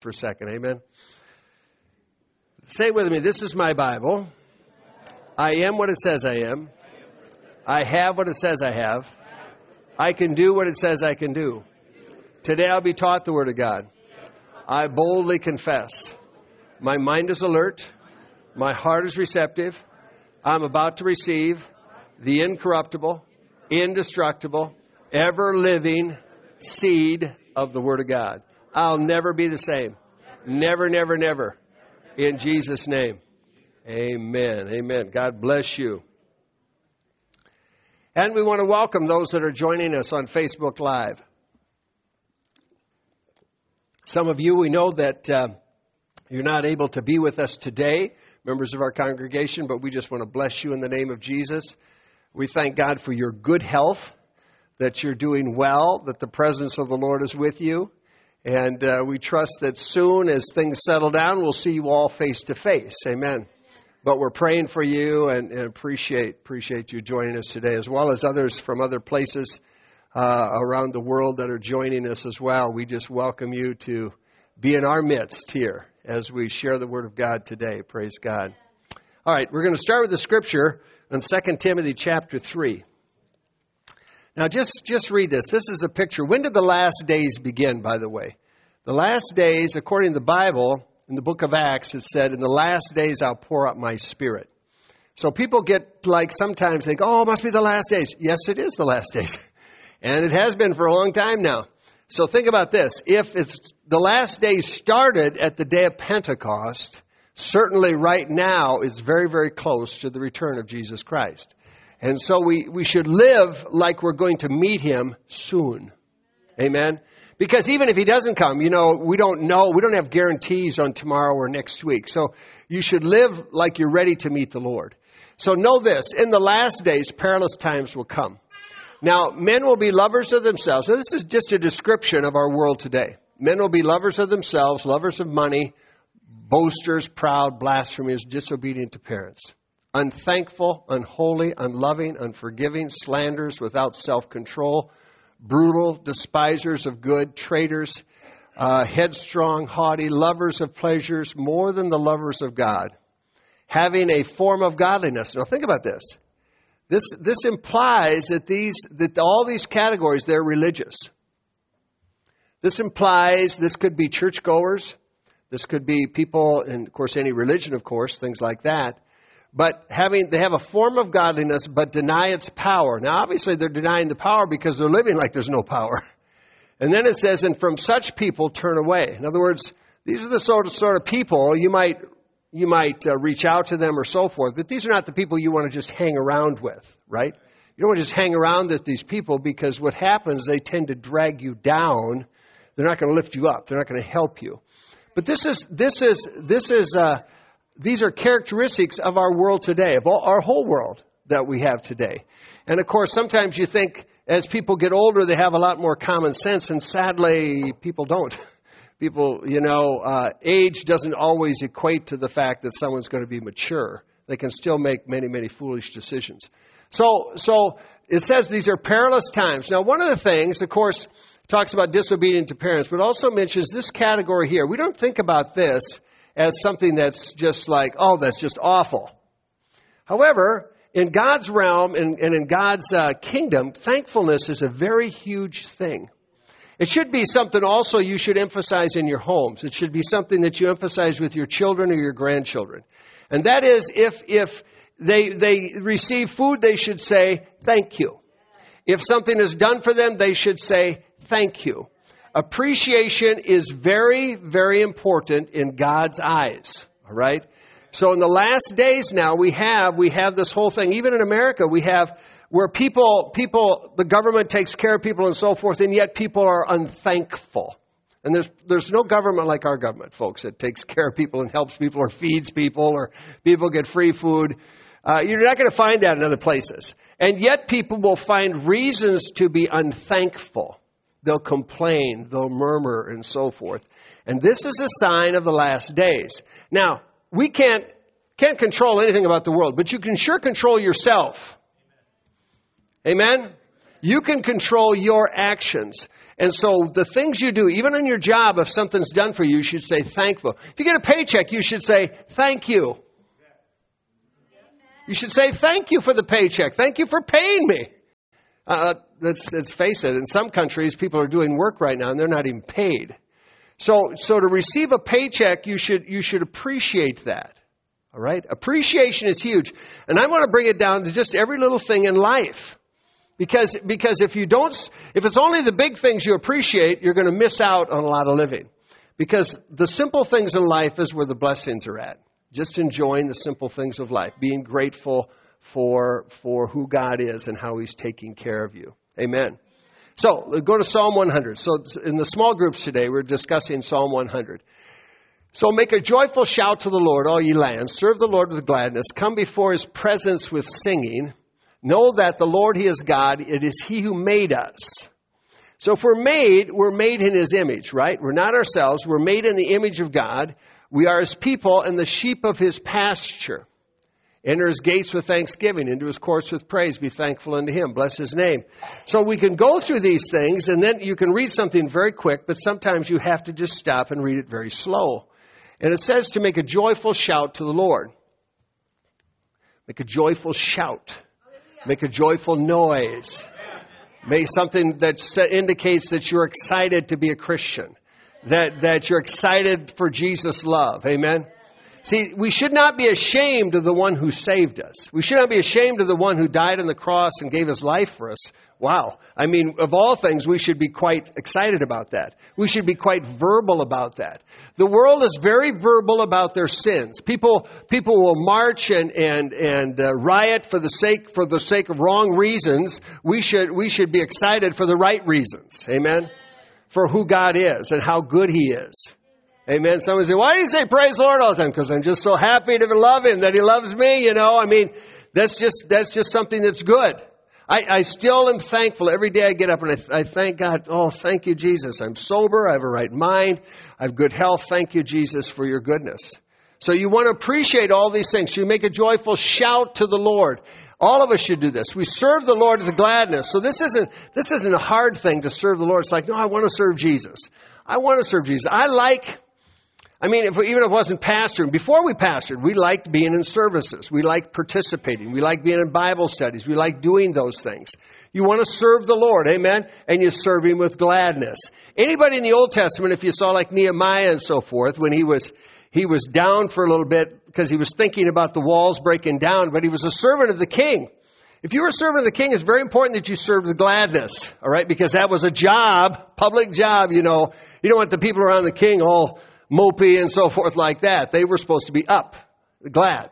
For a second. Amen. Say it with me. This is my Bible. I am what it says I am. I have what it says I have. I can do what it says I can do. Today I'll be taught the Word of God. I boldly confess. My mind is alert. My heart is receptive. I'm about to receive the incorruptible, indestructible, ever living seed of the Word of God. I'll never be the same. Never, never, never. In Jesus' name. Amen. Amen. God bless you. And we want to welcome those that are joining us on Facebook Live. Some of you, we know that uh, you're not able to be with us today, members of our congregation, but we just want to bless you in the name of Jesus. We thank God for your good health, that you're doing well, that the presence of the Lord is with you. And uh, we trust that soon, as things settle down, we'll see you all face to face. Amen. But we're praying for you and, and appreciate appreciate you joining us today, as well as others from other places uh, around the world that are joining us as well. We just welcome you to be in our midst here as we share the Word of God today. Praise God. All right, we're going to start with the scripture in 2 Timothy chapter 3. Now, just, just read this. This is a picture. When did the last days begin, by the way? The last days, according to the Bible, in the book of Acts, it said, In the last days I'll pour out my spirit. So people get like sometimes think, oh, it must be the last days. Yes, it is the last days. And it has been for a long time now. So think about this. If it's the last days started at the day of Pentecost, certainly right now is very, very close to the return of Jesus Christ. And so we, we should live like we're going to meet him soon. Amen. Because even if he doesn't come, you know, we don't know, we don't have guarantees on tomorrow or next week. So you should live like you're ready to meet the Lord. So know this, in the last days, perilous times will come. Now, men will be lovers of themselves. So this is just a description of our world today. Men will be lovers of themselves, lovers of money, boasters, proud, blasphemers, disobedient to parents, unthankful, unholy, unloving, unforgiving, slanders, without self control, brutal, despisers of good, traitors, uh, headstrong, haughty, lovers of pleasures more than the lovers of God, having a form of godliness. Now, think about this. This, this implies that, these, that all these categories, they're religious. This implies this could be churchgoers. This could be people, and of course, any religion, of course, things like that. But having, they have a form of godliness, but deny its power. Now, obviously, they're denying the power because they're living like there's no power. And then it says, and from such people turn away. In other words, these are the sort of, sort of people you might you might uh, reach out to them or so forth, but these are not the people you want to just hang around with, right? You don't want to just hang around with these people because what happens, they tend to drag you down. They're not going to lift you up. They're not going to help you. But this is, this is, this is, uh, these are characteristics of our world today, of all, our whole world that we have today. And of course, sometimes you think as people get older, they have a lot more common sense, and sadly, people don't. people, you know, uh, age doesn't always equate to the fact that someone's going to be mature. They can still make many, many foolish decisions. So, so it says these are perilous times. Now, one of the things, of course, talks about disobedient to parents, but also mentions this category here. We don't think about this as something that's just like, oh, that's just awful. However, in God's realm and, and in God's uh, kingdom, thankfulness is a very huge thing. It should be something also you should emphasize in your homes. It should be something that you emphasize with your children or your grandchildren. And that is if, if they, they receive food, they should say, thank you. If something is done for them, they should say, thank you. Appreciation is very, very important in God's eyes. All right? So in the last days now, we have, we have this whole thing, even in America, we have where people, people, the government takes care of people and so forth, and yet people are unthankful. And there's, there's no government like our government, folks, that takes care of people and helps people or feeds people or people get free food. Uh, you're not going to find that in other places. And yet people will find reasons to be unthankful. They'll complain, they'll murmur, and so forth. And this is a sign of the last days. Now, we can't, can't control anything about the world, but you can sure control yourself. Amen? You can control your actions. And so the things you do, even in your job, if something's done for you, you should say thankful. If you get a paycheck, you should say thank you. You should say thank you for the paycheck. Thank you for paying me. Uh, let's, let's face it, in some countries, people are doing work right now and they're not even paid. So, so to receive a paycheck, you should, you should appreciate that. All right? Appreciation is huge. And I want to bring it down to just every little thing in life. Because, because if you don't, if it's only the big things you appreciate, you're going to miss out on a lot of living. Because the simple things in life is where the blessings are at. Just enjoying the simple things of life, being grateful for, for who God is and how He's taking care of you. Amen. So, go to Psalm 100. So, in the small groups today, we're discussing Psalm 100. So, make a joyful shout to the Lord, all ye lands. Serve the Lord with gladness. Come before His presence with singing. Know that the Lord, He is God. It is He who made us. So if we're made, we're made in His image, right? We're not ourselves. We're made in the image of God. We are His people and the sheep of His pasture. Enter His gates with thanksgiving, into His courts with praise. Be thankful unto Him. Bless His name. So we can go through these things and then you can read something very quick, but sometimes you have to just stop and read it very slow. And it says to make a joyful shout to the Lord. Make a joyful shout. Make a joyful noise. Make something that indicates that you're excited to be a Christian. That, that you're excited for Jesus' love. Amen? See, we should not be ashamed of the one who saved us. We should not be ashamed of the one who died on the cross and gave his life for us. Wow. I mean, of all things, we should be quite excited about that. We should be quite verbal about that. The world is very verbal about their sins. People, people will march and, and, and uh, riot for the sake, for the sake of wrong reasons. We should, we should be excited for the right reasons. Amen? For who God is and how good He is. Amen. Someone say, why do you say praise the Lord all the time? Because I'm just so happy to love Him, that He loves me, you know. I mean, that's just, that's just something that's good. I, I still am thankful every day I get up and I, I thank God. Oh, thank you, Jesus. I'm sober. I have a right mind. I have good health. Thank you, Jesus, for your goodness. So you want to appreciate all these things. You make a joyful shout to the Lord. All of us should do this. We serve the Lord with gladness. So this isn't, this isn't a hard thing to serve the Lord. It's like, no, I want to serve Jesus. I want to serve Jesus. I like I mean, if, even if it wasn't pastoring, before we pastored, we liked being in services. We liked participating. We liked being in Bible studies. We liked doing those things. You want to serve the Lord, amen? And you serve Him with gladness. Anybody in the Old Testament, if you saw like Nehemiah and so forth, when he was, he was down for a little bit because he was thinking about the walls breaking down, but he was a servant of the king. If you were a servant of the king, it's very important that you serve with gladness, all right? Because that was a job, public job, you know. You don't want the people around the king all mopey and so forth like that. They were supposed to be up, glad.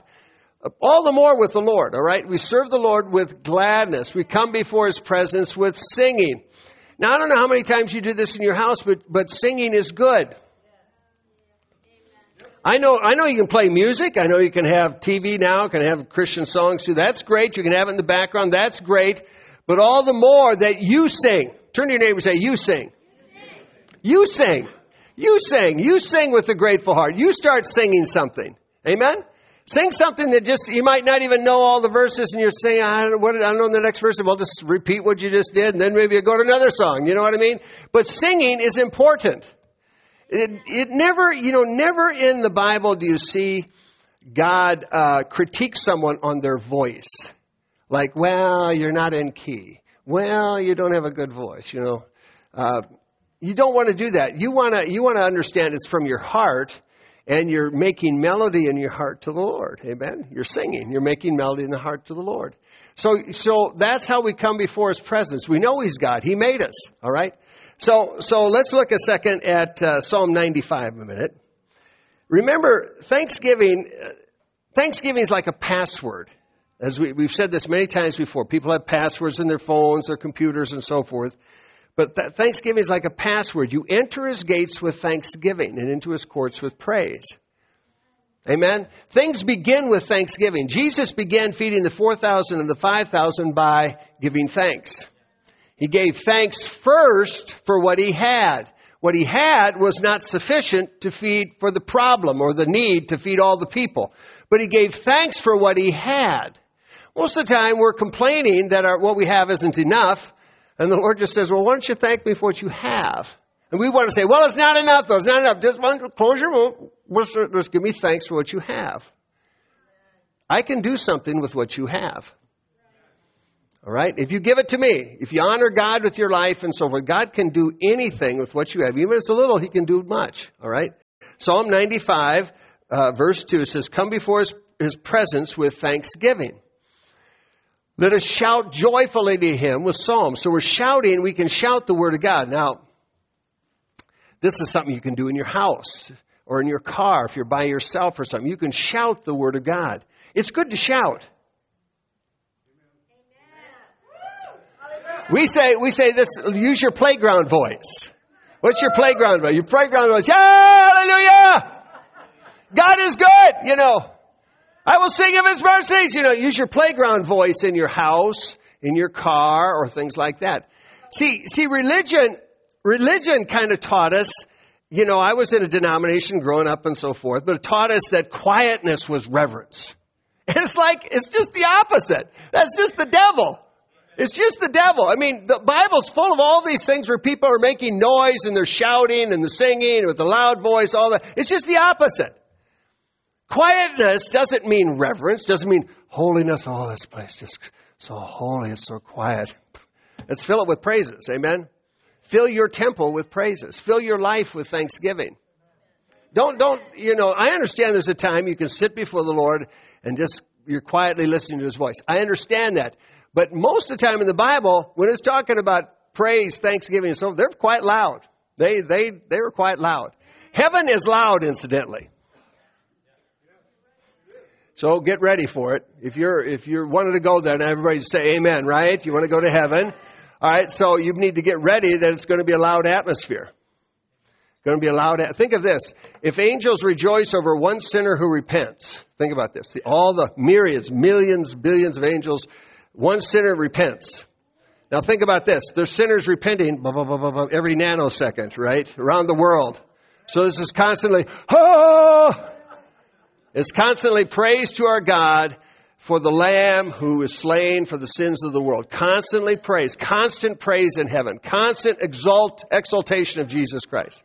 All the more with the Lord, all right? We serve the Lord with gladness. We come before His presence with singing. Now, I don't know how many times you do this in your house, but, but singing is good. I know, I know you can play music. I know you can have TV now, can have Christian songs too. That's great. You can have it in the background. That's great. But all the more that you sing. Turn to your neighbor and say, You sing. You sing. You sing. You sing You sing with a grateful heart. You start singing something. Amen? Sing something that just, you might not even know all the verses and you're saying, I don't, what, I don't know the next verse. Well, just repeat what you just did and then maybe you go to another song. You know what I mean? But singing is important. It, it never, you know, never in the Bible do you see God uh, critique someone on their voice. Like, well, you're not in key. Well, you don't have a good voice, you know. Uh, you don't want to do that. You want to, you want to understand it's from your heart and you're making melody in your heart to the Lord. Amen. You're singing. You're making melody in the heart to the Lord. So, so that's how we come before His presence. We know He's God. He made us. All right. So, so let's look a second at uh, Psalm 95 a minute. Remember, Thanksgiving, uh, Thanksgiving is like a password. As we, we've said this many times before, people have passwords in their phones, their computers, and so forth. But th- Thanksgiving is like a password. You enter his gates with thanksgiving and into his courts with praise. Amen? Things begin with thanksgiving. Jesus began feeding the 4,000 and the 5,000 by giving thanks. He gave thanks first for what he had. What he had was not sufficient to feed for the problem or the need to feed all the people. But he gave thanks for what he had. Most of the time we're complaining that our, what we have isn't enough. And the Lord just says, well, why don't you thank me for what you have? And we want to say, well, it's not enough though. It's not enough. Just close your. Just give me thanks for what you have. I can do something with what you have. All right? If you give it to me, if you honor God with your life and so forth, God can do anything with what you have. Even if it's a little, He can do much. All right? Psalm 95, uh, verse 2 says, Come before his, his presence with thanksgiving. Let us shout joyfully to Him with psalms. So we're shouting, we can shout the Word of God. Now, this is something you can do in your house or in your car if you're by yourself or something. You can shout the Word of God. It's good to shout. We say, we say this, use your playground voice. What's your playground voice? Your playground voice, yeah, hallelujah! God is good, you know. I will sing of His mercies, you know. Use your playground voice in your house, in your car, or things like that. See, see, religion, religion kind of taught us, you know, I was in a denomination growing up and so forth, but it taught us that quietness was reverence. And it's like, it's just the opposite. That's just the devil. It's just the devil. I mean, the Bible's full of all these things where people are making noise and they're shouting and they're singing with a loud voice, all that. It's just the opposite. Quietness doesn't mean reverence, doesn't mean holiness. Oh, this place just so holy, it's so quiet. Let's fill it with praises. Amen. Fill your temple with praises. Fill your life with thanksgiving. Don't, don't, you know, I understand there's a time you can sit before the Lord and just, you're quietly listening to His voice. I understand that. But most of the time in the Bible, when it's talking about praise, thanksgiving, and so they're quite loud. They, they, they were quite loud. Heaven is loud, incidentally. So get ready for it. If you're, if you're wanting to go there, everybody say amen, right? You want to go to heaven. All right, so you need to get ready that it's going to be a loud atmosphere. Going to be a loud. Think of this: if angels rejoice over one sinner who repents, think about this. All the myriads, millions, billions of angels one sinner repents. Now think about this. There's sinners repenting blah, blah, blah, every nanosecond, right? Around the world. So this is constantly, oh! It's constantly praise to our God for the Lamb who is slain for the sins of the world. Constantly praise. Constant praise in heaven. Constant exalt, exaltation of Jesus Christ.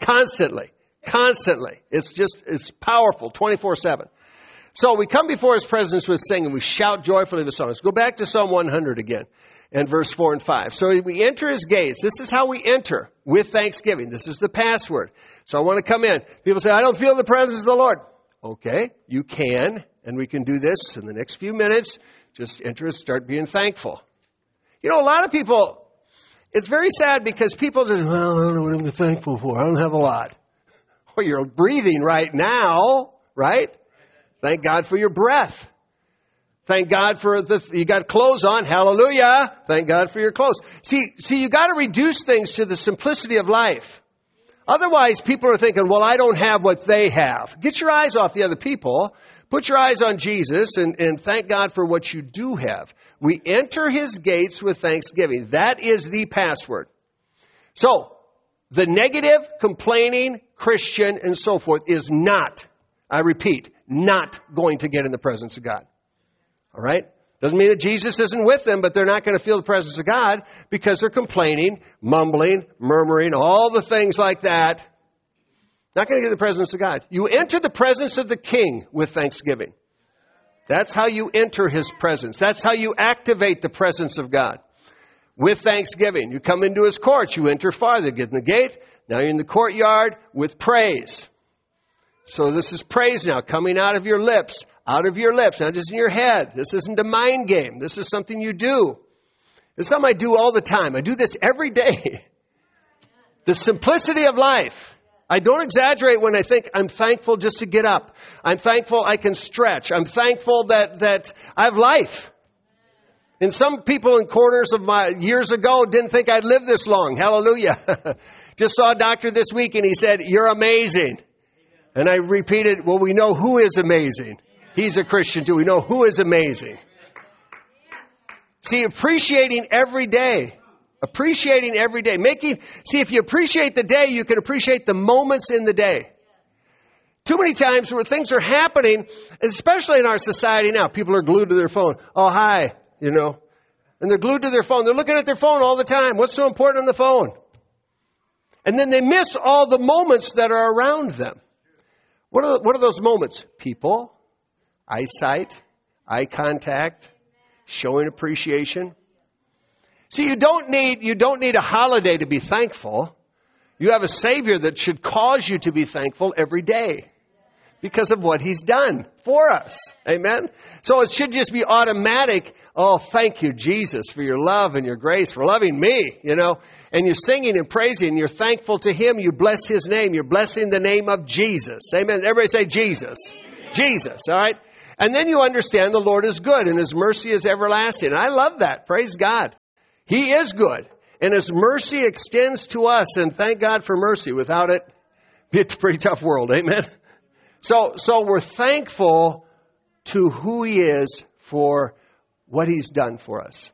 Constantly. Constantly. It's just, it's powerful 24 7. So we come before his presence with singing. We shout joyfully with songs. Go back to Psalm 100 again and verse 4 and 5. So we enter his gates. This is how we enter with thanksgiving. This is the password. So I want to come in. People say, I don't feel the presence of the Lord. Okay, you can, and we can do this in the next few minutes. Just enter and start being thankful. You know, a lot of people, it's very sad because people just, well, I don't know what I'm thankful for. I don't have a lot. Well, you're breathing right now, right? Thank God for your breath. Thank God for the, you got clothes on. Hallelujah. Thank God for your clothes. See, see, you got to reduce things to the simplicity of life. Otherwise, people are thinking, well, I don't have what they have. Get your eyes off the other people. Put your eyes on Jesus and, and thank God for what you do have. We enter his gates with thanksgiving. That is the password. So, the negative, complaining Christian and so forth is not, I repeat, not going to get in the presence of God. All right? Doesn't mean that Jesus isn't with them, but they're not going to feel the presence of God because they're complaining, mumbling, murmuring, all the things like that. Not going to get the presence of God. You enter the presence of the King with thanksgiving. That's how you enter His presence. That's how you activate the presence of God. With thanksgiving. You come into His courts, you enter farther, get in the gate. Now you're in the courtyard with praise. So this is praise now coming out of your lips, out of your lips, not just in your head. This isn't a mind game. This is something you do. It's something I do all the time. I do this every day. The simplicity of life. I don't exaggerate when I think I'm thankful just to get up. I'm thankful I can stretch. I'm thankful that, that I have life. And some people in corners of my years ago didn't think I'd live this long. Hallelujah. just saw a doctor this week and he said, You're amazing. And I repeated, Well, we know who is amazing. He's a Christian too. We know who is amazing. See, appreciating every day. Appreciating every day. Making, see, if you appreciate the day, you can appreciate the moments in the day. Too many times where things are happening, especially in our society now, people are glued to their phone. Oh, hi, you know. And they're glued to their phone. They're looking at their phone all the time. What's so important on the phone? And then they miss all the moments that are around them. What are, what are those moments? People, eyesight, eye contact, showing appreciation. See, you don't need, you don't need a holiday to be thankful. You have a Savior that should cause you to be thankful every day because of what He's done for us. Amen? So it should just be automatic. Oh, thank you, Jesus, for your love and your grace, for loving me, you know. And you're singing and praising, and you're thankful to Him. You bless His name. You're blessing the name of Jesus. Amen. Everybody say Jesus. Jesus, all right? And then you understand the Lord is good and His mercy is everlasting. I love that. Praise God. He is good. And His mercy extends to us. And thank God for mercy. Without it, it's a pretty tough world. Amen. So, so we're thankful to who He is for what He's done for us.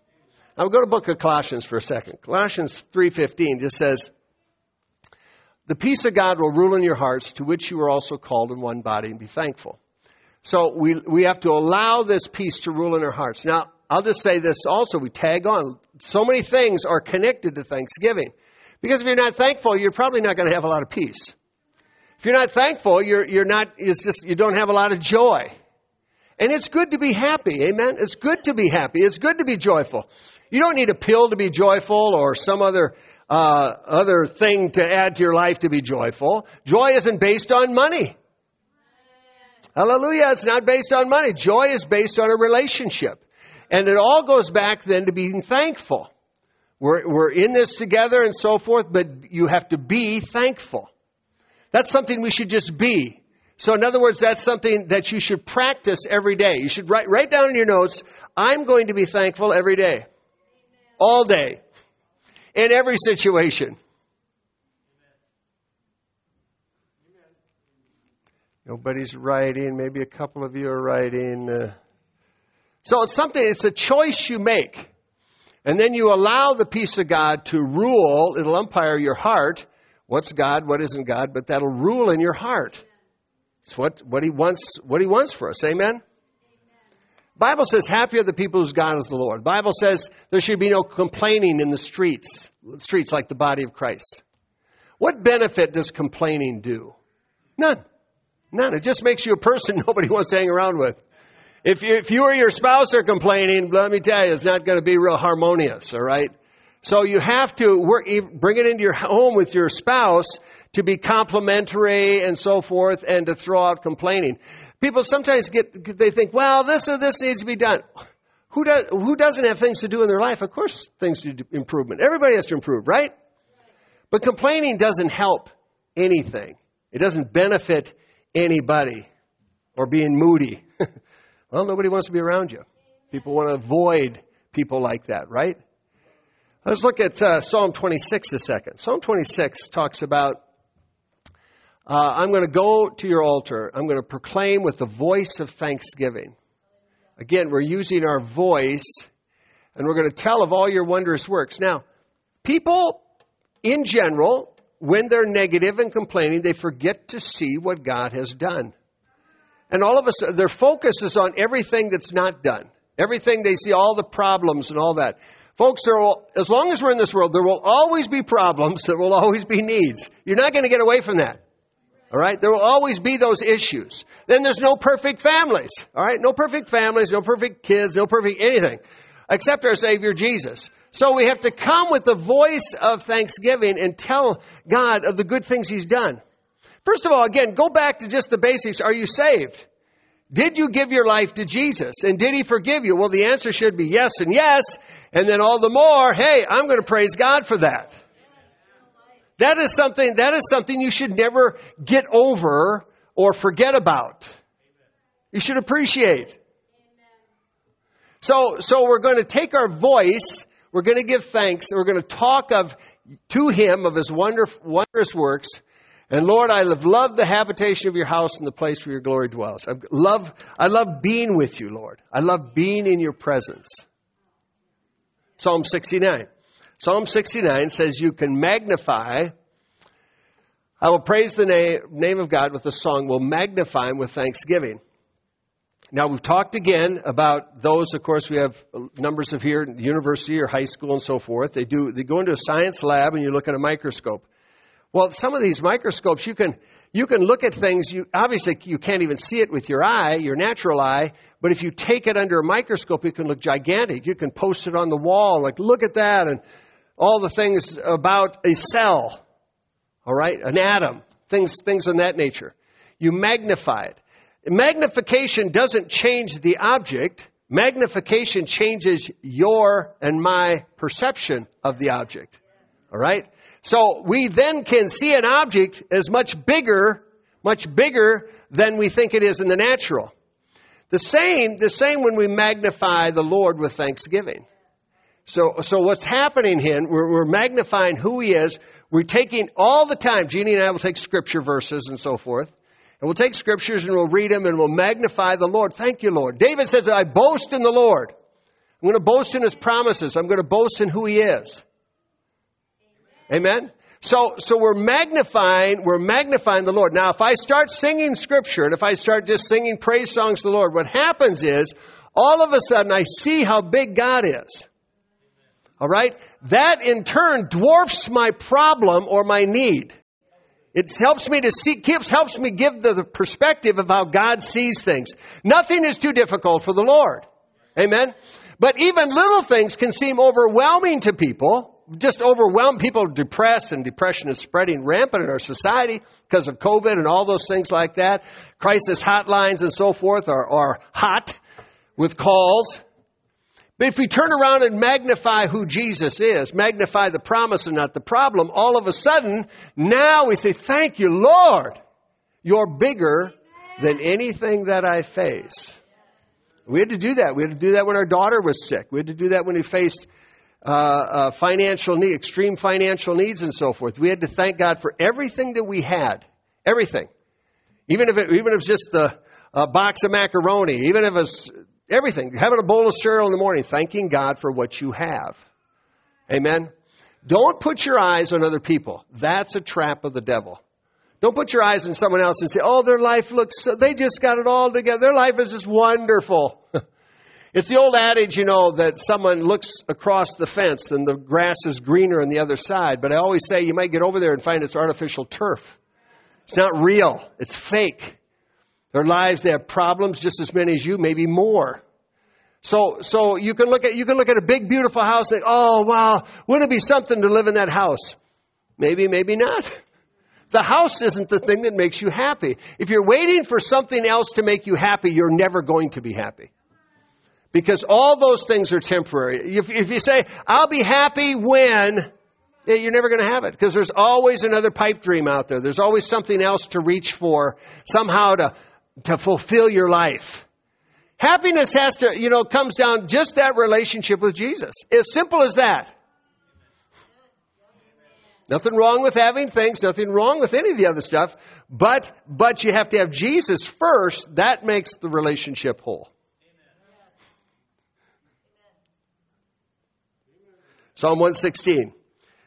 Now go to the book of Colossians for a second. Colossians 3.15 just says, The peace of God will rule in your hearts, to which you are also called in one body, and be thankful. So we, we have to allow this peace to rule in our hearts. Now, I'll just say this also. We tag on. So many things are connected to Thanksgiving. Because if you're not thankful, you're probably not going to have a lot of peace. If you're not thankful, you're, you're not, it's just, you don't have a lot of joy. And it's good to be happy. Amen. It's good to be happy. It's good to be joyful. You don't need a pill to be joyful or some other, uh, other thing to add to your life to be joyful. Joy isn't based on money. Hallelujah. It's not based on money. Joy is based on a relationship. And it all goes back then to being thankful. We're, we're in this together and so forth, but you have to be thankful. That's something we should just be. So, in other words, that's something that you should practice every day. You should write, write down in your notes, I'm going to be thankful every day, all day, in every situation. Nobody's writing. Maybe a couple of you are writing. Uh, so it's something, it's a choice you make. And then you allow the peace of God to rule. It'll umpire your heart. What's God, what isn't God, but that'll rule in your heart. It's what, what he wants, what he wants for us. Amen? Bible says, happy are the people whose God is the Lord. Bible says there should be no complaining in the streets, streets like the body of Christ. What benefit does complaining do? None. None. It just makes you a person nobody wants to hang around with. If you, if you or your spouse are complaining, let me tell you, it's not going to be real harmonious, all right? So you have to work, bring it into your home with your spouse to be complimentary and so forth and to throw out complaining. People sometimes get, they think, well, this or this needs to be done. Who, does, who doesn't have things to do in their life? Of course, things need improvement. Everybody has to improve, right? But complaining doesn't help anything. It doesn't benefit anybody or being moody. well, nobody wants to be around you. People want to avoid people like that, right? Let's look at uh, Psalm 26 a second. Psalm 26 talks about uh, I'm going to go to your altar. I'm going to proclaim with the voice of thanksgiving. Again, we're using our voice and we're going to tell of all your wondrous works. Now, people in general when they're negative and complaining, they forget to see what God has done. And all of sudden, their focus is on everything that's not done. Everything they see, all the problems and all that. Folks, will, as long as we're in this world, there will always be problems, there will always be needs. You're not going to get away from that. All right? There will always be those issues. Then there's no perfect families. All right? No perfect families, no perfect kids, no perfect anything except our Savior Jesus. So we have to come with the voice of thanksgiving and tell God of the good things He's done. First of all, again, go back to just the basics. Are you saved? Did you give your life to Jesus? And did He forgive you? Well, the answer should be yes and yes. And then all the more, hey, I'm going to praise God for that. That is something, that is something you should never get over or forget about. You should appreciate. So, so we're going to take our voice, we're going to give thanks, we're going to talk of, to Him of His wonder, wondrous works. And Lord, I have loved the habitation of your house and the place where your glory dwells. I love, I love being with you, Lord. I love being in your presence. Psalm 69. Psalm 69 says you can magnify. I will praise the name, name of God with a song. We'll magnify him with thanksgiving. Now, we've talked again about those, of course, we have numbers of here, university or high school and so forth. They do, they go into a science lab and you look at a microscope. Well, some of these microscopes, you can, you can look at things, you, obviously you can't even see it with your eye, your natural eye, but if you take it under a microscope, it can look gigantic. You can post it on the wall, like, look at that, and all the things about a cell, all right, an atom, things, things of that nature. You magnify it. Magnification doesn't change the object. Magnification changes your and my perception of the object. All right? So we then can see an object as much bigger, much bigger than we think it is in the natural. The same, the same when we magnify the Lord with thanksgiving. So, so what's happening here, we're, we're magnifying who He is. We're taking all the time, Jeannie and I will take scripture verses and so forth. And we'll take scriptures and we'll read them and we'll magnify the Lord. Thank you, Lord. David says, I boast in the Lord. I'm going to boast in his promises. I'm going to boast in who he is. Amen. So, so we're magnifying, we're magnifying the Lord. Now, if I start singing scripture and if I start just singing praise songs to the Lord, what happens is, all of a sudden I see how big God is. All right? That in turn dwarfs my problem or my need. It helps me to see, keeps, helps me give the, the perspective of how God sees things. Nothing is too difficult for the Lord. Amen? But even little things can seem overwhelming to people. Just overwhelm people depressed and depression is spreading rampant in our society because of COVID and all those things like that. Crisis hotlines and so forth are, are hot with calls. But if we turn around and magnify who Jesus is, magnify the promise and not the problem, all of a sudden, now we say, Thank you, Lord. You're bigger than anything that I face. We had to do that. We had to do that when our daughter was sick. We had to do that when we faced uh, uh, financial need, extreme financial needs, and so forth. We had to thank God for everything that we had, everything. Even if it, even if it's just a, a box of macaroni, even if it's Everything. Having a bowl of cereal in the morning, thanking God for what you have. Amen. Don't put your eyes on other people. That's a trap of the devil. Don't put your eyes on someone else and say, oh, their life looks, so, they just got it all together. Their life is just wonderful. it's the old adage, you know, that someone looks across the fence and the grass is greener on the other side. But I always say you might get over there and find it's artificial turf. It's not real. It's fake. Their lives, they have problems just as many as you, maybe more. So, so you can look at, you can look at a big, beautiful house and think, oh, wow, wouldn't it be something to live in that house? Maybe, maybe not. The house isn't the thing that makes you happy. If you're waiting for something else to make you happy, you're never going to be happy. Because all those things are temporary. If, if you say, I'll be happy when, you're never going to have it because there's always another pipe dream out there. There's always something else to reach for, somehow to to fulfill your life. Happiness has to, you know, comes down just that relationship with Jesus. As simple as that. Nothing wrong with having things, nothing wrong with any of the other stuff, but but you have to have Jesus first. That makes the relationship whole. Psalm 116.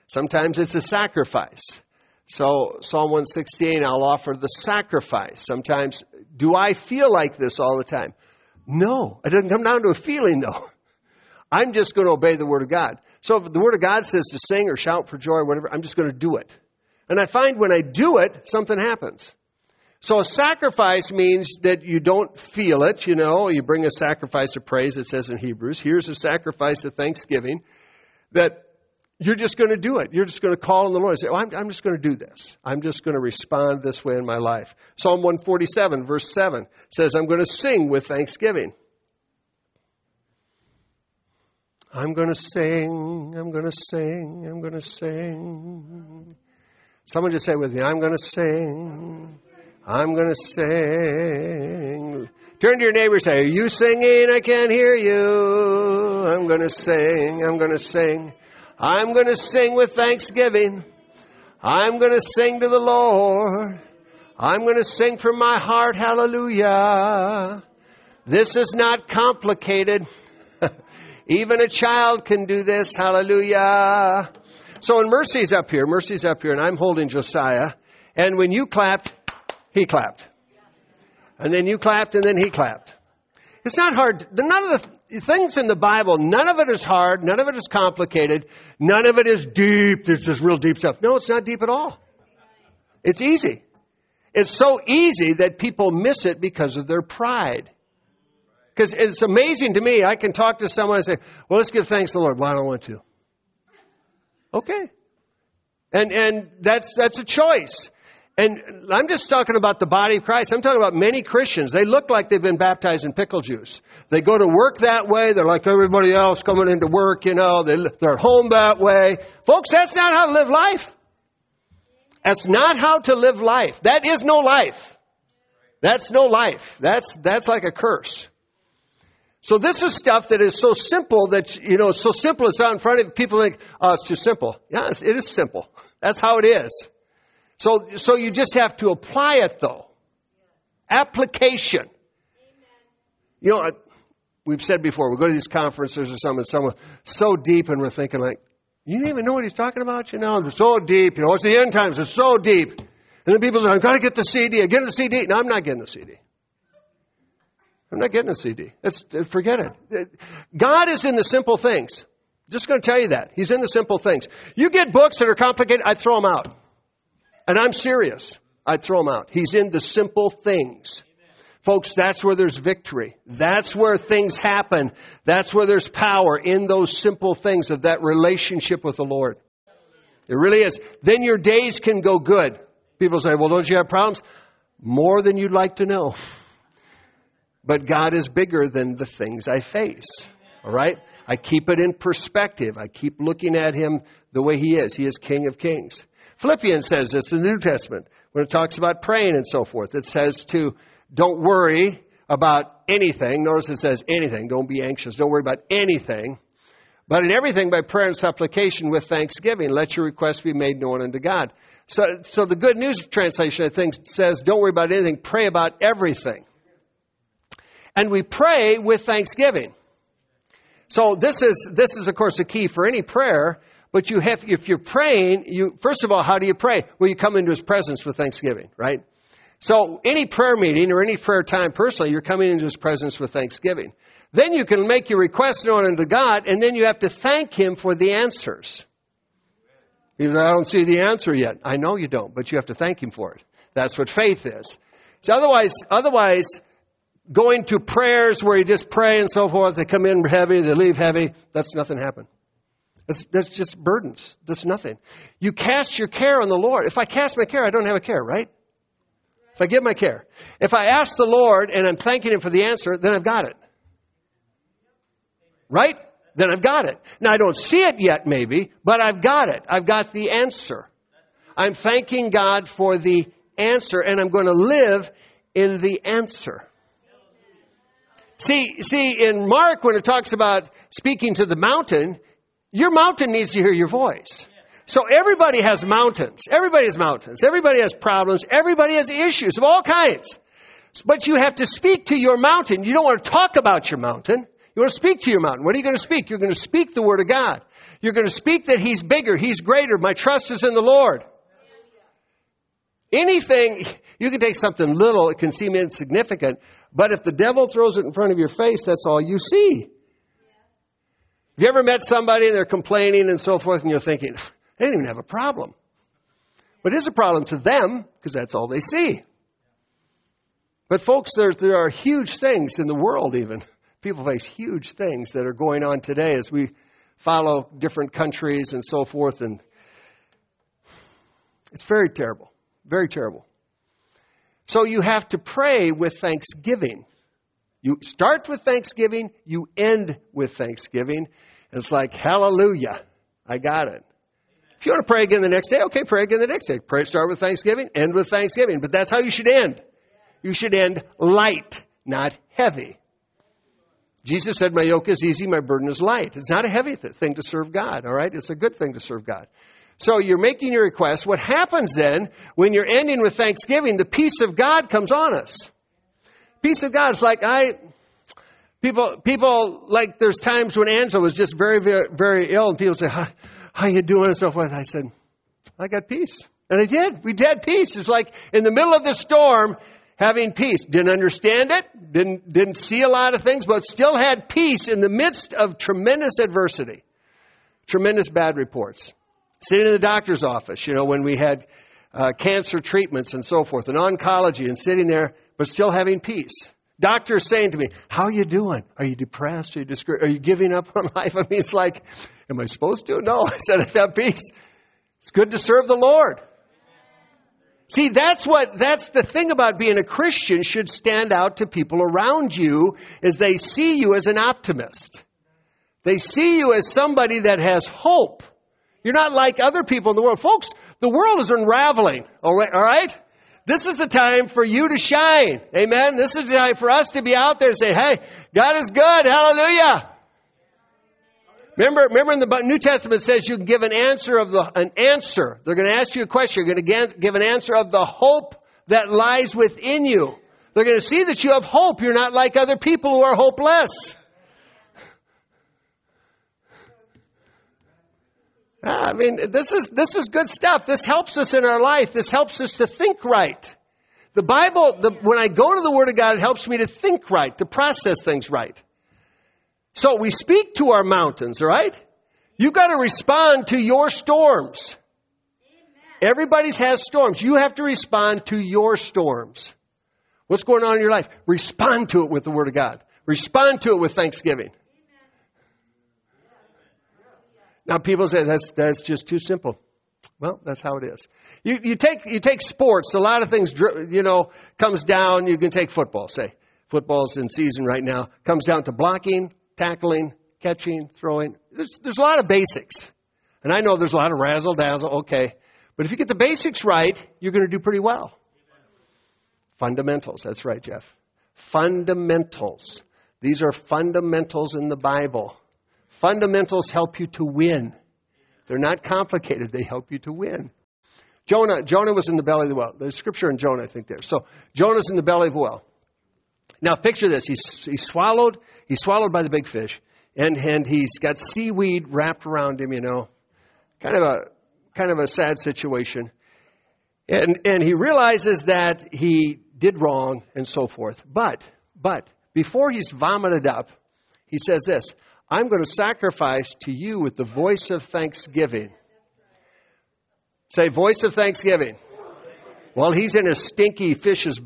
Sometimes it's a sacrifice. So, Psalm 116, I'll offer the sacrifice. Sometimes, do I feel like this all the time? No. It doesn't come down to a feeling, though. I'm just going to obey the Word of God. So, if the Word of God says to sing or shout for joy or whatever, I'm just going to do it. And I find when I do it, something happens. So, a sacrifice means that you don't feel it, you know. You bring a sacrifice of praise, it says in Hebrews. Here's a sacrifice of thanksgiving that you're just going to do it. You're just going to call on the Lord and say, oh, I'm, I'm just going to do this. I'm just going to respond this way in my life. Psalm 147, verse 7 says, I'm going to sing with thanksgiving. I'm going to sing, I'm going to sing, I'm going to sing. Someone just say with me, I'm going to sing. I'm going to sing. Turn to your neighbor and say, Are you singing? I can't hear you. I'm going to sing. I'm going to sing. I'm going to sing with thanksgiving. I'm going to sing to the Lord. I'm going to sing from my heart. Hallelujah. This is not complicated. Even a child can do this. Hallelujah. So when Mercy's up here, Mercy's up here, and I'm holding Josiah. And when you clapped, he clapped. And then you clapped, and then he clapped. It's not hard. None of the things in the Bible, none of it is hard. None of it is complicated. None of it is deep. There's just real deep stuff. No, it's not deep at all. It's easy. It's so easy that people miss it because of their pride. Because it's amazing to me. I can talk to someone and say, well, let's give thanks to the Lord. Well, I don't want to. Okay. And, and that's, that's a choice. And I'm just talking about the body of Christ. I'm talking about many Christians. They look like they've been baptized in pickle juice. They go to work that way. They're like everybody else coming into work, you know. They, they're home that way. Folks, that's not how to live life. That's not how to live life. That is no life. That's no life. That's, that's like a curse. So this is stuff that is so simple that, you know, so simple it's out in front of people think, oh, it's too simple. Yes, it is simple. That's how it is. So, so you just have to apply it though. Application. You know, we've said before, we go to these conferences or something, someone so deep and we're thinking like, you didn't even know what he's talking about? You know, they're so deep. You know, it's the end times. It's so deep. And then people say, I've got to get the CD. I get the CD. No, I'm not getting the CD. I'm not getting a CD. It's, forget it. God is in the simple things. Just going to tell you that. He's in the simple things. You get books that are complicated, I'd throw them out. And I'm serious. I'd throw him out. He's in the simple things. Folks, that's where there's victory. That's where things happen. That's where there's power in those simple things of that relationship with the Lord. It really is. Then your days can go good. People say, well, don't you have problems? More than you'd like to know. But God is bigger than the things I face. All right? I keep it in perspective. I keep looking at Him the way He is. He is King of Kings. Philippians says this in the New Testament when it talks about praying and so forth. It says to don't worry about anything. Notice it says anything. Don't be anxious. Don't worry about anything. But in everything, by prayer and supplication with thanksgiving, let your requests be made known unto God. So, so the Good News translation, I think, says, don't worry about anything, pray about everything. And we pray with thanksgiving. So this is, this is of course a key for any prayer, but you have, if you're praying, you, first of all, how do you pray? Well, you come into His presence with thanksgiving, right? So any prayer meeting or any prayer time personally, you're coming into His presence with thanksgiving. Then you can make your request known unto God, and then you have to thank Him for the answers. Even though I don't see the answer yet. I know you don't, but you have to thank Him for it. That's what faith is. So otherwise, otherwise, going to prayers where you just pray and so forth, they come in heavy, they leave heavy, that's nothing happen. That's, that's just burdens. That's nothing. You cast your care on the Lord. If I cast my care, I don't have a care, right? If I give my care. If I ask the Lord and I'm thanking Him for the answer, then I've got it. Right? Then I've got it. Now I don't see it yet, maybe, but I've got it. I've got the answer. I'm thanking God for the answer and I'm going to live in the answer. See, see, in Mark, when it talks about speaking to the mountain, your mountain needs to hear your voice. So everybody has mountains. Everybody has mountains. Everybody has problems. Everybody has issues of all kinds. But you have to speak to your mountain. You don't want to talk about your mountain. You want to speak to your mountain. What are you going to speak? You're going to speak the Word of God. You're going to speak that He's bigger, He's greater. My trust is in the Lord. Anything, you can take something little, it can seem insignificant, but if the devil throws it in front of your face, that's all you see. Have you ever met somebody and they're complaining and so forth, and you're thinking, they don't even have a problem. But it is a problem to them because that's all they see. But, folks, there are huge things in the world, even. People face huge things that are going on today as we follow different countries and so forth. And it's very terrible. Very terrible. So you have to pray with thanksgiving. You start with thanksgiving, you end with thanksgiving. And it's like, hallelujah, I got it. If you want to pray again the next day, okay, pray again the next day. Pray, start with Thanksgiving, end with Thanksgiving. But that's how you should end. You should end light, not heavy. Jesus said, My yoke is easy, my burden is light. It's not a heavy th- thing to serve God, all right? It's a good thing to serve God. So you're making your request. What happens then when you're ending with thanksgiving? The peace of God comes on us. Peace of God is like I people people like there's times when Angela was just very very very ill and people say how, you doing and so forth. I said I got peace and I did. We did peace. It's like in the middle of the storm having peace. Didn't understand it, didn't, didn't see a lot of things, but still had peace in the midst of tremendous adversity, tremendous bad reports. Sitting in the doctor's office, you know, when we had uh, cancer treatments and so forth, and oncology, and sitting there, but still having peace. Doctors saying to me, How are you doing? Are you depressed? Are you? Are you giving up on life? I mean, it's like, Am I supposed to? No. I said, I have peace. It's good to serve the Lord. See, that's what, that's the thing about being a Christian should stand out to people around you is they see you as an optimist. They see you as somebody that has hope. You're not like other people in the world. Folks, the world is unraveling. All right? All right? This is the time for you to shine. Amen. This is the time for us to be out there and say, hey, God is good. Hallelujah. Remember, remember in the New Testament says you can give an answer of the, an answer. They're going to ask you a question. You're going to give an answer of the hope that lies within you. They're going to see that you have hope. You're not like other people who are hopeless. Ah, I mean, this is, this is good stuff. This helps us in our life. This helps us to think right. The Bible, the, when I go to the Word of God, it helps me to think right, to process things right. So we speak to our mountains, right? You've got to respond to your storms. Amen. Everybody's has storms. You have to respond to your storms. What's going on in your life? Respond to it with the Word of God. Respond to it with thanksgiving. Now people say that's that's just too simple. Well, that's how it is. You you take you take sports. A lot of things you know comes down. You can take football. Say football's in season right now. Comes down to blocking, tackling, catching, throwing. There's, there's a lot of basics. And I know there's a lot of razzle dazzle, okay. But if you get the basics right, you're going to do pretty well. Fundamentals, that's right, Jeff. Fundamentals. These are fundamentals in the Bible. Fundamentals help you to win. They're not complicated, they help you to win. Jonah, Jonah was in the belly of the well. There's scripture in Jonah, I think, there. So Jonah's in the belly of the well. Now picture this. He's, he's swallowed, he's swallowed by the big fish, and, and he's got seaweed wrapped around him, you know. Kind of a kind of a sad situation. And and he realizes that he did wrong and so forth. But but before he's vomited up, he says this, I'm going to sacrifice to you with the voice of thanksgiving. Say voice of thanksgiving. Well, he's in a stinky fish's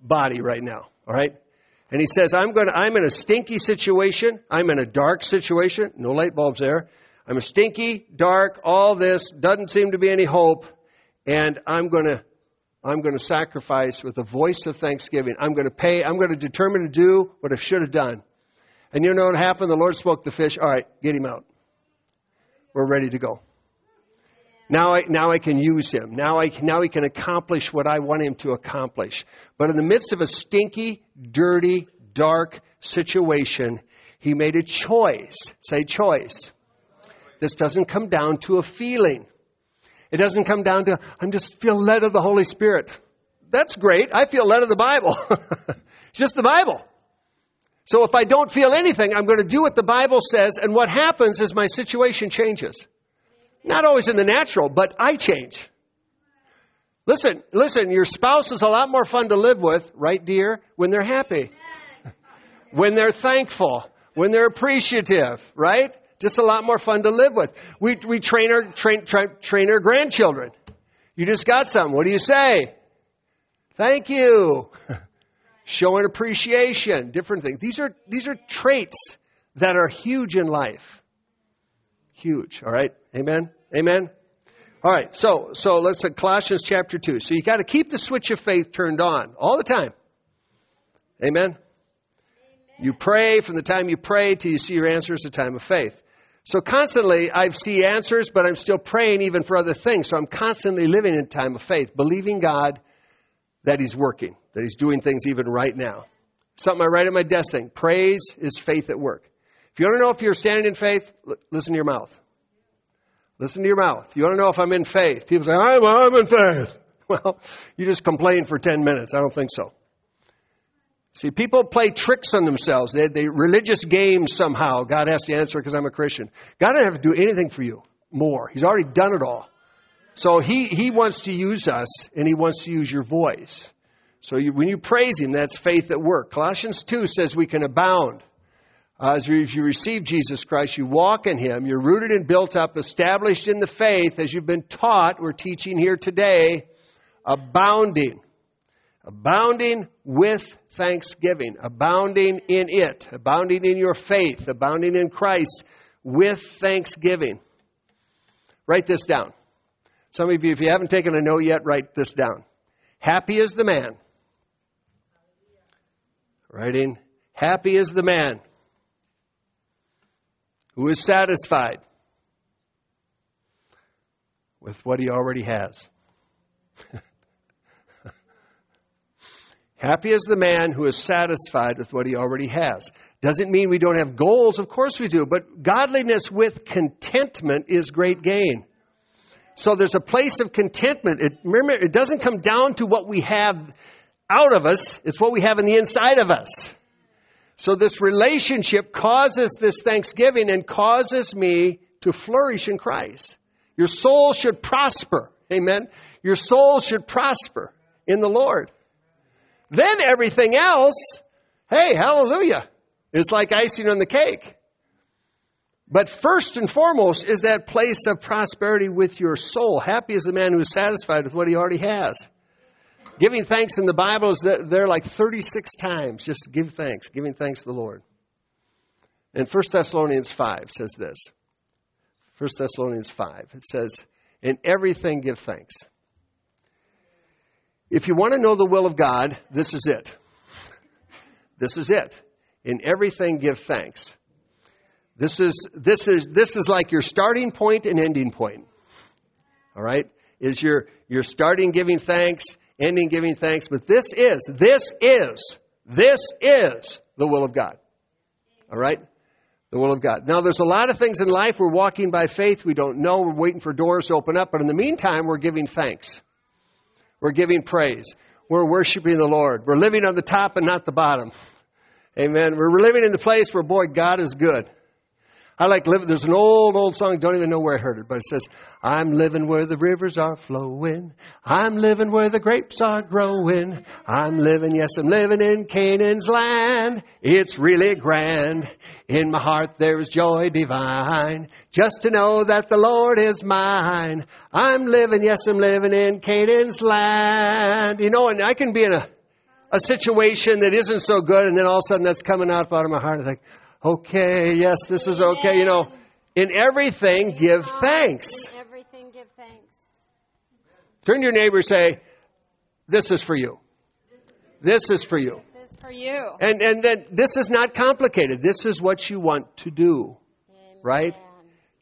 body right now, all right? And he says, I'm going to, I'm in a stinky situation. I'm in a dark situation. No light bulbs there. I'm a stinky, dark, all this, doesn't seem to be any hope. And I'm going to, I'm going to sacrifice with a voice of thanksgiving. I'm going to pay, I'm going to determine to do what I should have done. And you know what happened? The Lord spoke to the fish. All right, get him out. We're ready to go. Now I, now I can use him. Now, I, now he can accomplish what I want him to accomplish. But in the midst of a stinky, dirty, dark situation, he made a choice. Say choice. This doesn't come down to a feeling. It doesn't come down to, I'm just feel led of the Holy Spirit. That's great. I feel led of the Bible. it's just the Bible. So if I don't feel anything, I'm going to do what the Bible says, and what happens is my situation changes. Not always in the natural, but I change. Listen, listen, your spouse is a lot more fun to live with, right, dear, when they're happy, when they're thankful, when they're appreciative, right? Just a lot more fun to live with. We, we train our, train, train, train our grandchildren. You just got some. What do you say? Thank you. Showing appreciation, different things. These are, these are traits that are huge in life. Huge. All right. Amen. Amen. All right. So so let's look at Colossians chapter two. So you got to keep the switch of faith turned on all the time. Amen. Amen. You pray from the time you pray till you see your answer is the time of faith. So constantly I see answers, but I'm still praying even for other things. So I'm constantly living in time of faith, believing God that He's working, that He's doing things even right now. Something I write on my desk thing. Praise is faith at work. If you want to know if you're standing in faith, listen to your mouth. Listen to your mouth. You want to know if I'm in faith? People say, I'm, I'm in faith. Well, you just complain for 10 minutes. I don't think so. See, people play tricks on themselves. They, they religious games somehow. God has to answer because I'm a Christian. God doesn't have to do anything for you more. He's already done it all. So he, he wants to use us and he wants to use your voice. So you, when you praise him, that's faith at work. Colossians 2 says we can abound. Uh, as you, you receive Jesus Christ, you walk in him, you're rooted and built up, established in the faith as you've been taught. We're teaching here today, abounding. Abounding with thanksgiving, abounding in it, abounding in your faith, abounding in Christ with thanksgiving. Write this down. Some of you, if you haven't taken a note yet, write this down. Happy is the man. Writing, happy is the man who is satisfied with what he already has. Happy is the man who is satisfied with what he already has. Doesn't mean we don't have goals, of course we do, but godliness with contentment is great gain. So there's a place of contentment. It, remember, it doesn't come down to what we have out of us, it's what we have in the inside of us. So this relationship causes this thanksgiving and causes me to flourish in Christ. Your soul should prosper. Amen. Your soul should prosper in the Lord. Then everything else, hey, hallelujah, is like icing on the cake. But first and foremost is that place of prosperity with your soul. Happy is the man who is satisfied with what he already has. Giving thanks in the Bible is there like 36 times. Just give thanks, giving thanks to the Lord. And 1 Thessalonians 5 says this. 1 Thessalonians 5. It says, In everything give thanks if you want to know the will of God, this is it. This is it. In everything, give thanks. This is, this is, this is like your starting point and ending point. All right? Is your, your starting giving thanks, ending giving thanks. But this is, this is, this is the will of God. All right? The will of God. Now, there's a lot of things in life. We're walking by faith. We don't know. We're waiting for doors to open up. But in the meantime, we're giving thanks. We're giving praise. We're worshiping the Lord. We're living on the top and not the bottom. Amen. We're living in the place where, boy, God is good. I like living. There's an old, old song. Don't even know where I heard it, but it says, "I'm living where the rivers are flowing. I'm living where the grapes are growing. I'm living, yes, I'm living in Canaan's land. It's really grand. In my heart there is joy divine, just to know that the Lord is mine. I'm living, yes, I'm living in Canaan's land. You know, and I can be in a a situation that isn't so good, and then all of a sudden that's coming out out of my heart. I think, okay, yes, this is okay. You know, in everything, give thanks. In everything, give thanks. Turn to your neighbor and say, This is for you. This is for you. This is for you. And, and then this is not complicated. This is what you want to do. Amen. Right?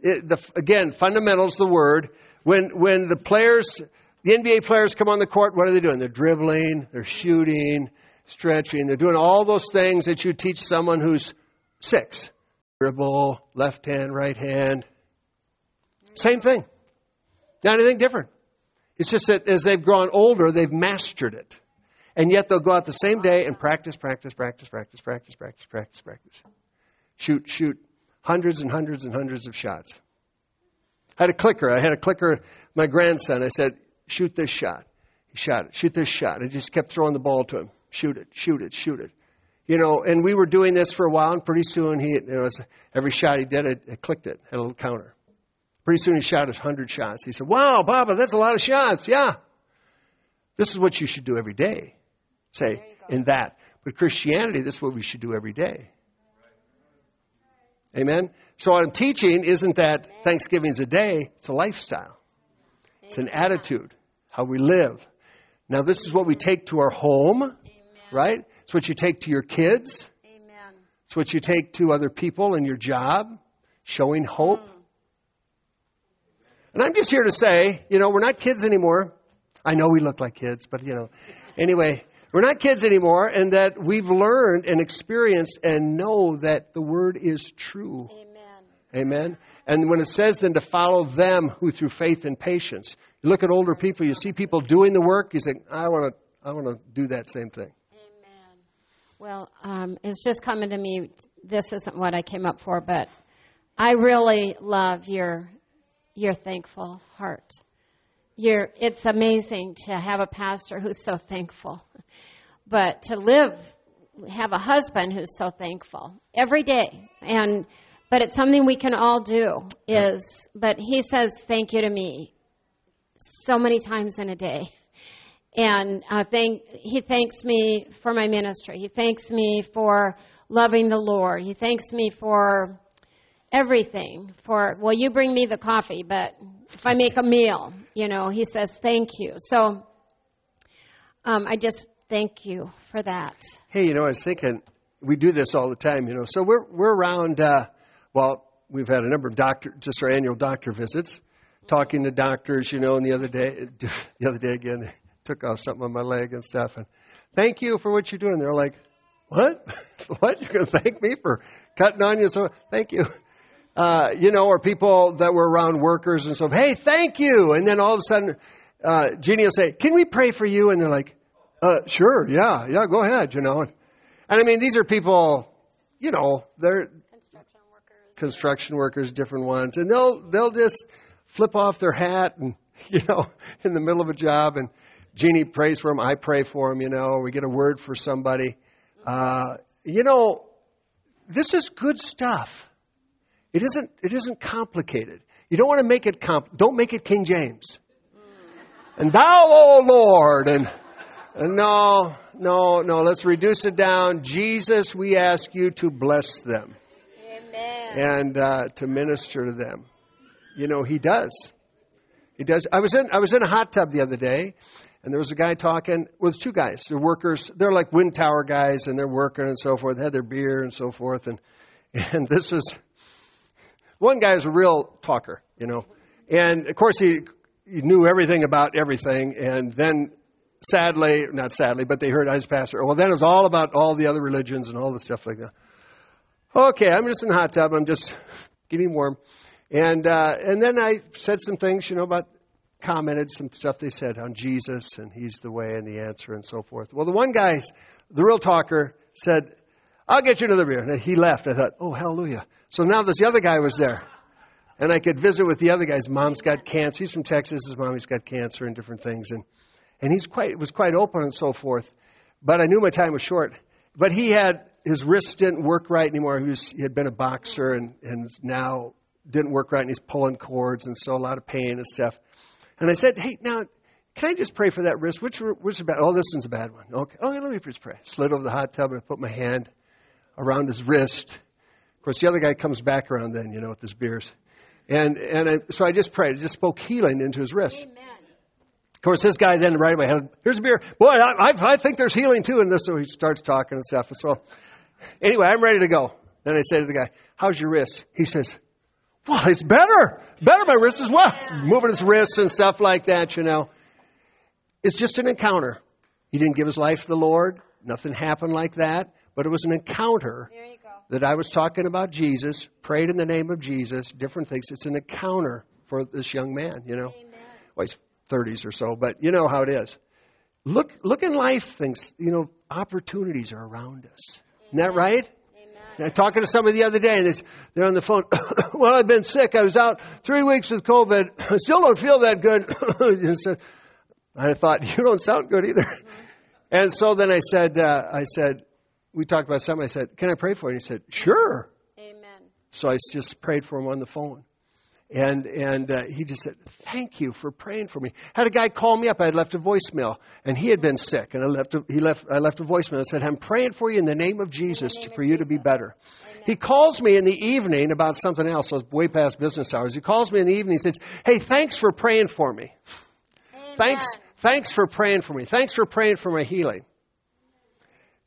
It, the, again, fundamentals, the word. When, when the players, the NBA players come on the court, what are they doing? They're dribbling, they're shooting, stretching, they're doing all those things that you teach someone who's six. Dribble, left hand, right hand. Same thing. Not anything different. It's just that as they've grown older, they've mastered it. And yet they'll go out the same day and practice, practice, practice, practice, practice, practice, practice, practice. Shoot, shoot hundreds and hundreds and hundreds of shots. I had a clicker. I had a clicker, my grandson. I said, shoot this shot. He shot it. Shoot this shot. I just kept throwing the ball to him. Shoot it, shoot it, shoot it. You know, and we were doing this for a while, and pretty soon he, it was, every shot he did, it, it clicked it, had a little counter. Pretty soon he shot his 100 shots. He said, Wow, Baba, that's a lot of shots. Yeah. This is what you should do every day. Say, in that. But Christianity, this is what we should do every day. Amen? So what I'm teaching isn't that Thanksgiving's a day, it's a lifestyle. It's an attitude, how we live. Now, this is what we take to our home. Right? It's what you take to your kids. Amen. It's what you take to other people in your job. showing hope. Hmm. And I'm just here to say, you know, we're not kids anymore. I know we look like kids, but you know, anyway, we're not kids anymore, and that we've learned and experienced and know that the word is true. Amen. Amen. And when it says then to follow them who through faith and patience, you look at older people, you see people doing the work, you think, I want to, I want to do that same thing. Well, um, it's just coming to me. This isn't what I came up for, but I really love your your thankful heart. You're, it's amazing to have a pastor who's so thankful, but to live, have a husband who's so thankful every day, and but it's something we can all do. Is but he says thank you to me so many times in a day and uh, thank he thanks me for my ministry. He thanks me for loving the Lord. He thanks me for everything. For well, you bring me the coffee, but if I make a meal, you know, he says thank you. So um, I just thank you for that. Hey, you know, I was thinking we do this all the time, you know. So we're we're around. Uh, well, we've had a number of doctor, just our annual doctor visits, talking to doctors, you know. And the other day, the other day again, took off something on my leg and stuff. And thank you for what you're doing. They're like, what? what? You're going to thank me for cutting on you? So thank you. Uh, you know, or people that were around workers and so, hey, thank you. And then all of a sudden, uh, Jeannie will say, can we pray for you? And they're like, uh, sure, yeah, yeah, go ahead, you know. And, and I mean, these are people, you know, they're Construction workers. construction workers, different ones, and they'll they'll just flip off their hat and you know in the middle of a job, and Jeannie prays for them, I pray for them, you know, we get a word for somebody. Uh, you know, this is good stuff. It isn't it isn't complicated. You don't want to make it comp. Don't make it King James. And thou, O Lord, and and no, no, no. Let's reduce it down. Jesus, we ask you to bless them Amen. and uh, to minister to them. You know, he does. He does. I was in I was in a hot tub the other day, and there was a guy talking. Well, two guys. They're workers. They're like wind tower guys, and they're working and so forth. They had their beer and so forth, and and this is one guy is a real talker, you know, and of course he he knew everything about everything, and then sadly, not sadly, but they heard I was pastor. Well, then it was all about all the other religions and all the stuff like that. Okay, I'm just in the hot tub. I'm just getting warm. And uh, and then I said some things, you know, about commented some stuff they said on Jesus and He's the way and the answer and so forth. Well, the one guy, the real talker, said, "I'll get you another beer." And he left. I thought, "Oh, hallelujah!" So now this other guy was there, and I could visit with the other guy's mom's got cancer. He's from Texas. His mommy's got cancer and different things, and and he's quite was quite open and so forth. But I knew my time was short. But he had his wrists didn't work right anymore. He, was, he had been a boxer and and now didn't work right, and he's pulling cords and so a lot of pain and stuff. And I said, hey, now can I just pray for that wrist? Which which is bad? Oh, this one's a bad one. Okay, okay, let me just pray. Slid over the hot tub and I put my hand around his wrist. Of course, the other guy comes back around then, you know, with his beers. And and I, so I just prayed. I just spoke healing into his wrist. Amen. Of course, this guy then right away had, here's a beer. Boy, I, I, I think there's healing too. And this, so he starts talking and stuff. So anyway, I'm ready to go. Then I say to the guy, how's your wrist? He says, well, it's better. Better my wrist as well. Moving his wrists and stuff like that, you know. It's just an encounter. He didn't give his life to the Lord. Nothing happened like that. But it was an encounter There you go. that I was talking about Jesus, prayed in the name of Jesus, different things. It's an encounter for this young man, you know. Amen. Well, he's 30s or so, but you know how it is. Look, look in life, things, you know, opportunities are around us. Isn't that right? I'm talking to somebody the other day, and they- they're on the phone. well, I've been sick. I was out three weeks with COVID. I still don't feel that good. And so I thought, you don't sound good either. And so then I said, uh, I said, we talked about something. I said, can I pray for you? And he said, sure. Amen. So I just prayed for him on the phone. And and uh, he just said, "Thank you for praying for me." Had a guy call me up. I had left a voicemail, and he had been sick, and I left a, he left I left a voicemail. I said, "I'm praying for you in the name of Jesus name for of you to be better." He calls me in the evening about something else, so way past business hours. He calls me in the evening. He says, "Hey, thanks for praying for me. Amen. Thanks thanks for praying for me. Thanks for praying for my healing."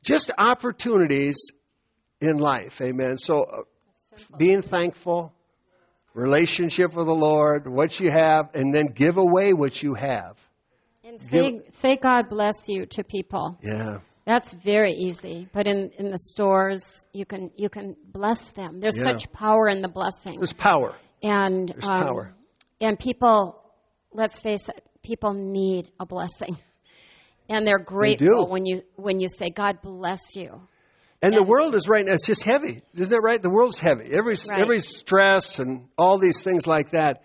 Just opportunities in life, amen. So uh, being thankful, relationship with the Lord, what you have, and then give away what you have. And say, say God bless you to people. Yeah. That's very easy. But in, in the stores, you can you can bless them. There's Yeah. such power in the blessing. There's power. and There's um, power. And people, let's face it, people need a blessing, and they're grateful when you when you say God bless you. And the world is right now, it's just heavy. Isn't that right? The world's heavy. Every, Right. every stress and all these things like that.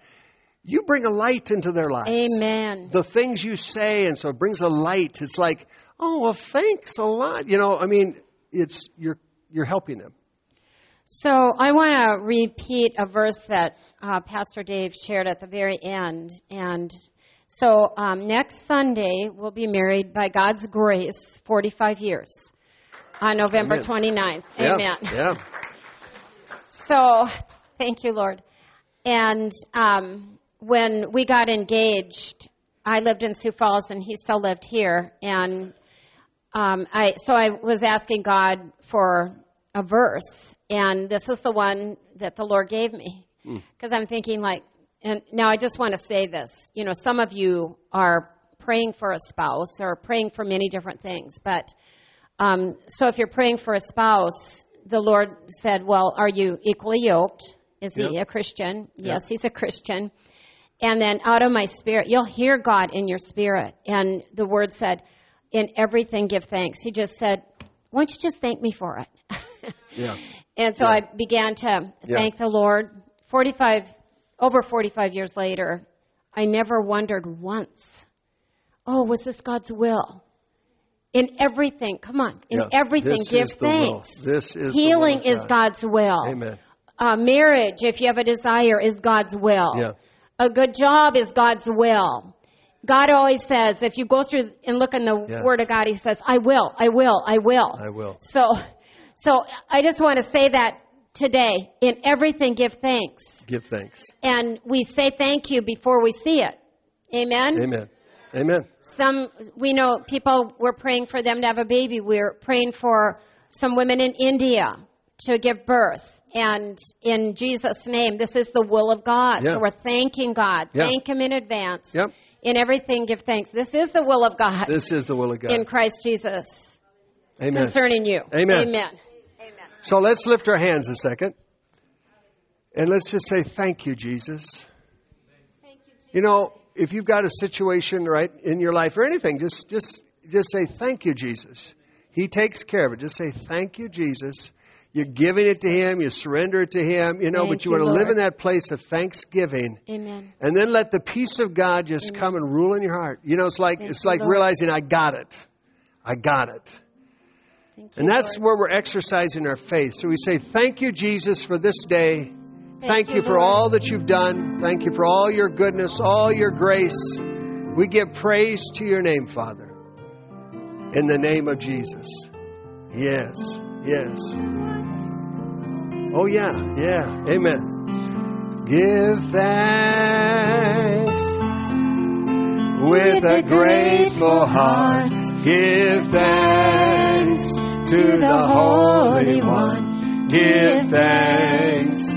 You bring a light into their lives. Amen. The things you say, and so it brings a light. It's like, oh, well, thanks a lot. You know, I mean, it's, you're, you're helping them. So I want to repeat a verse that uh, Pastor Dave shared at the very end. And so um, next Sunday, we'll be married by God's grace, 45 years, on November Amen. 29th. Yeah, Amen. Yeah. So thank you, Lord. And um, when we got engaged, I lived in Sioux Falls and he still lived here. And um, I so I was asking God for a verse, and this is the one that the Lord gave me because I'm thinking like, and now I just want to say this. You know, some of you are praying for a spouse or praying for many different things, but um, so if you're praying for a spouse, the Lord said, "Well, are you equally yoked? Is he a Christian? Yes, he's a Christian." And then out of my spirit, you'll hear God in your spirit. And the word said, in everything give thanks. He just said, why don't you just thank me for it? Yeah. and so Yeah. I began to Yeah. thank the Lord. 45, over 45 years later, I never wondered once, oh, was this God's will? In everything, come on, in Yeah. everything, This give is the will. thanks. This is the Healing will of is God's will. Amen. Uh, marriage, if you have a desire, is God's will. Yeah. A good job is God's will. God always says, if you go through and look in the Yeah. Word of God, He says, I will, I will, I will. I will. So, so I just want to say that today. In everything, give thanks. Give thanks. And we say thank you before we see it. Amen? Amen. Amen. Some, we know people, we're praying for them to have a baby. We're praying for some women in India to give birth. And in Jesus' name, this is the will of God. Yeah. So we're thanking God. Yeah. Thank Him in advance. Yep. In everything, give thanks. This is the will of God This is the will of God. in Christ Jesus Amen. concerning you. Amen. Amen. Amen. So let's lift our hands a second. And let's just say, Thank you, Jesus. Thank you, Jesus. You know, if you've got a situation right in your life or anything, just just just say, Thank you, Jesus. He takes care of it. Just say, Thank you, Jesus. You're giving it to Him, you surrender it to Him, you know, Thank but you you, want to live in that place of thanksgiving. Amen. And then let the peace of God just come and rule in your heart. You know, it's like Thank it's like Lord. realizing I got it. I got it. Thank you, And that's Lord. where we're exercising our faith. So we say, Thank you, Jesus, for this day. Thank, you, you, for Lord. all that you've done. Thank you for all your goodness, all your grace. We give praise to your name, Father. In the name of Jesus. Yes, yes. Oh, yeah, yeah. Amen. Give thanks with a grateful heart. Give thanks to the Holy One. Give thanks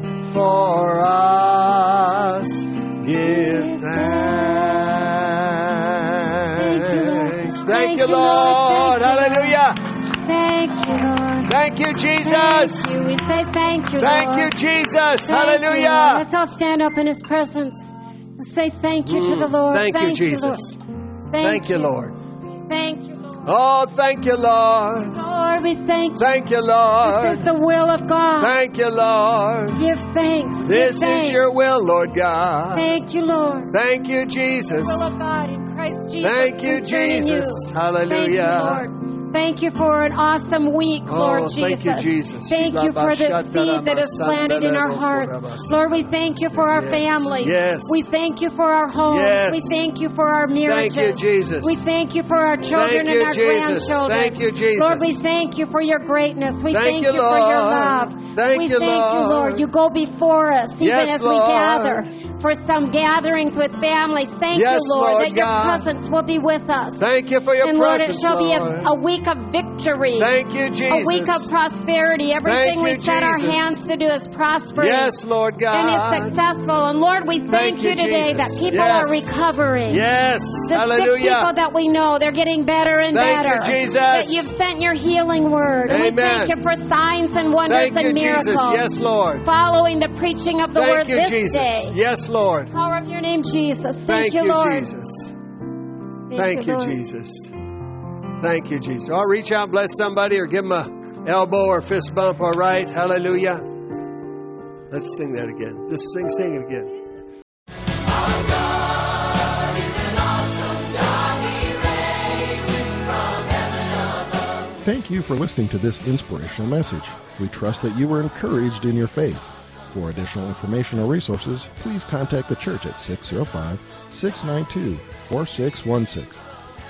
for us. Give thanks. Thank you, Lord. Hallelujah. Thank you, Lord. Thank you, Jesus. Thank you. We say thank you, Thank Lord. you, Jesus. Thank you. Hallelujah. Let's all stand up in His presence and say thank you to the Lord. Mm. Thank you. Jesus. Thank, Thank you, Lord. Thank you, Lord. Oh, thank you, Lord. Lord, we thank you. Thank you, This is the will of God. Thank you, Lord. Give thanks. Give This thanks. is your will, Lord God. Thank you, Lord. Thank you, Jesus. will of God in Christ Jesus. Thank you, Jesus. You. Hallelujah. Thank you, Lord. Thank you for an awesome week, Oh, Lord thank Jesus. you, Jesus. Thank you for the seed that is planted in our hearts. Lord, we thank you for our Yes. family. Yes. We thank you for our homes. Yes. We thank you for our marriages. Thank you, Jesus. We thank you for our children Thank you, and our Jesus. grandchildren. Thank you, Jesus. Lord, we thank you for your greatness. We Thank thank, you, you, for your love. Thank we you, thank you, Lord. Lord. You go before us even Yes, as we Lord. gather for some gatherings with families. Thank Yes, you, Lord, Lord that your presence will be with us. Thank you for your and Lord, it presence, shall be a, a week of victory. Thank you, Jesus. A week of prosperity. Everything Thank we you, set our hands to do is prospering. Yes, Lord God. And is successful. And Lord, we thank, Thank you, today Jesus. that people Yes. are recovering. Yes. The sick people that we know, they're getting better and Thank you, better. Jesus. That you've sent your healing word. And we thank you for signs and wonders Thank you, and miracles. Jesus. Yes, Lord. Following the preaching of the Thank word you, this Jesus. day. Yes, Lord. Power of your name, Jesus. Thank, Thank you, Lord. Jesus. Thank you, Lord. Jesus. Thank you, Jesus. I'll reach out and bless somebody or give them a elbow or fist bump, all right? Hallelujah. Let's sing that again. Just sing, sing it again. Thank you for listening to this inspirational message. We trust that you were encouraged in your faith. For additional information or resources, please contact the church at 605 692 4616.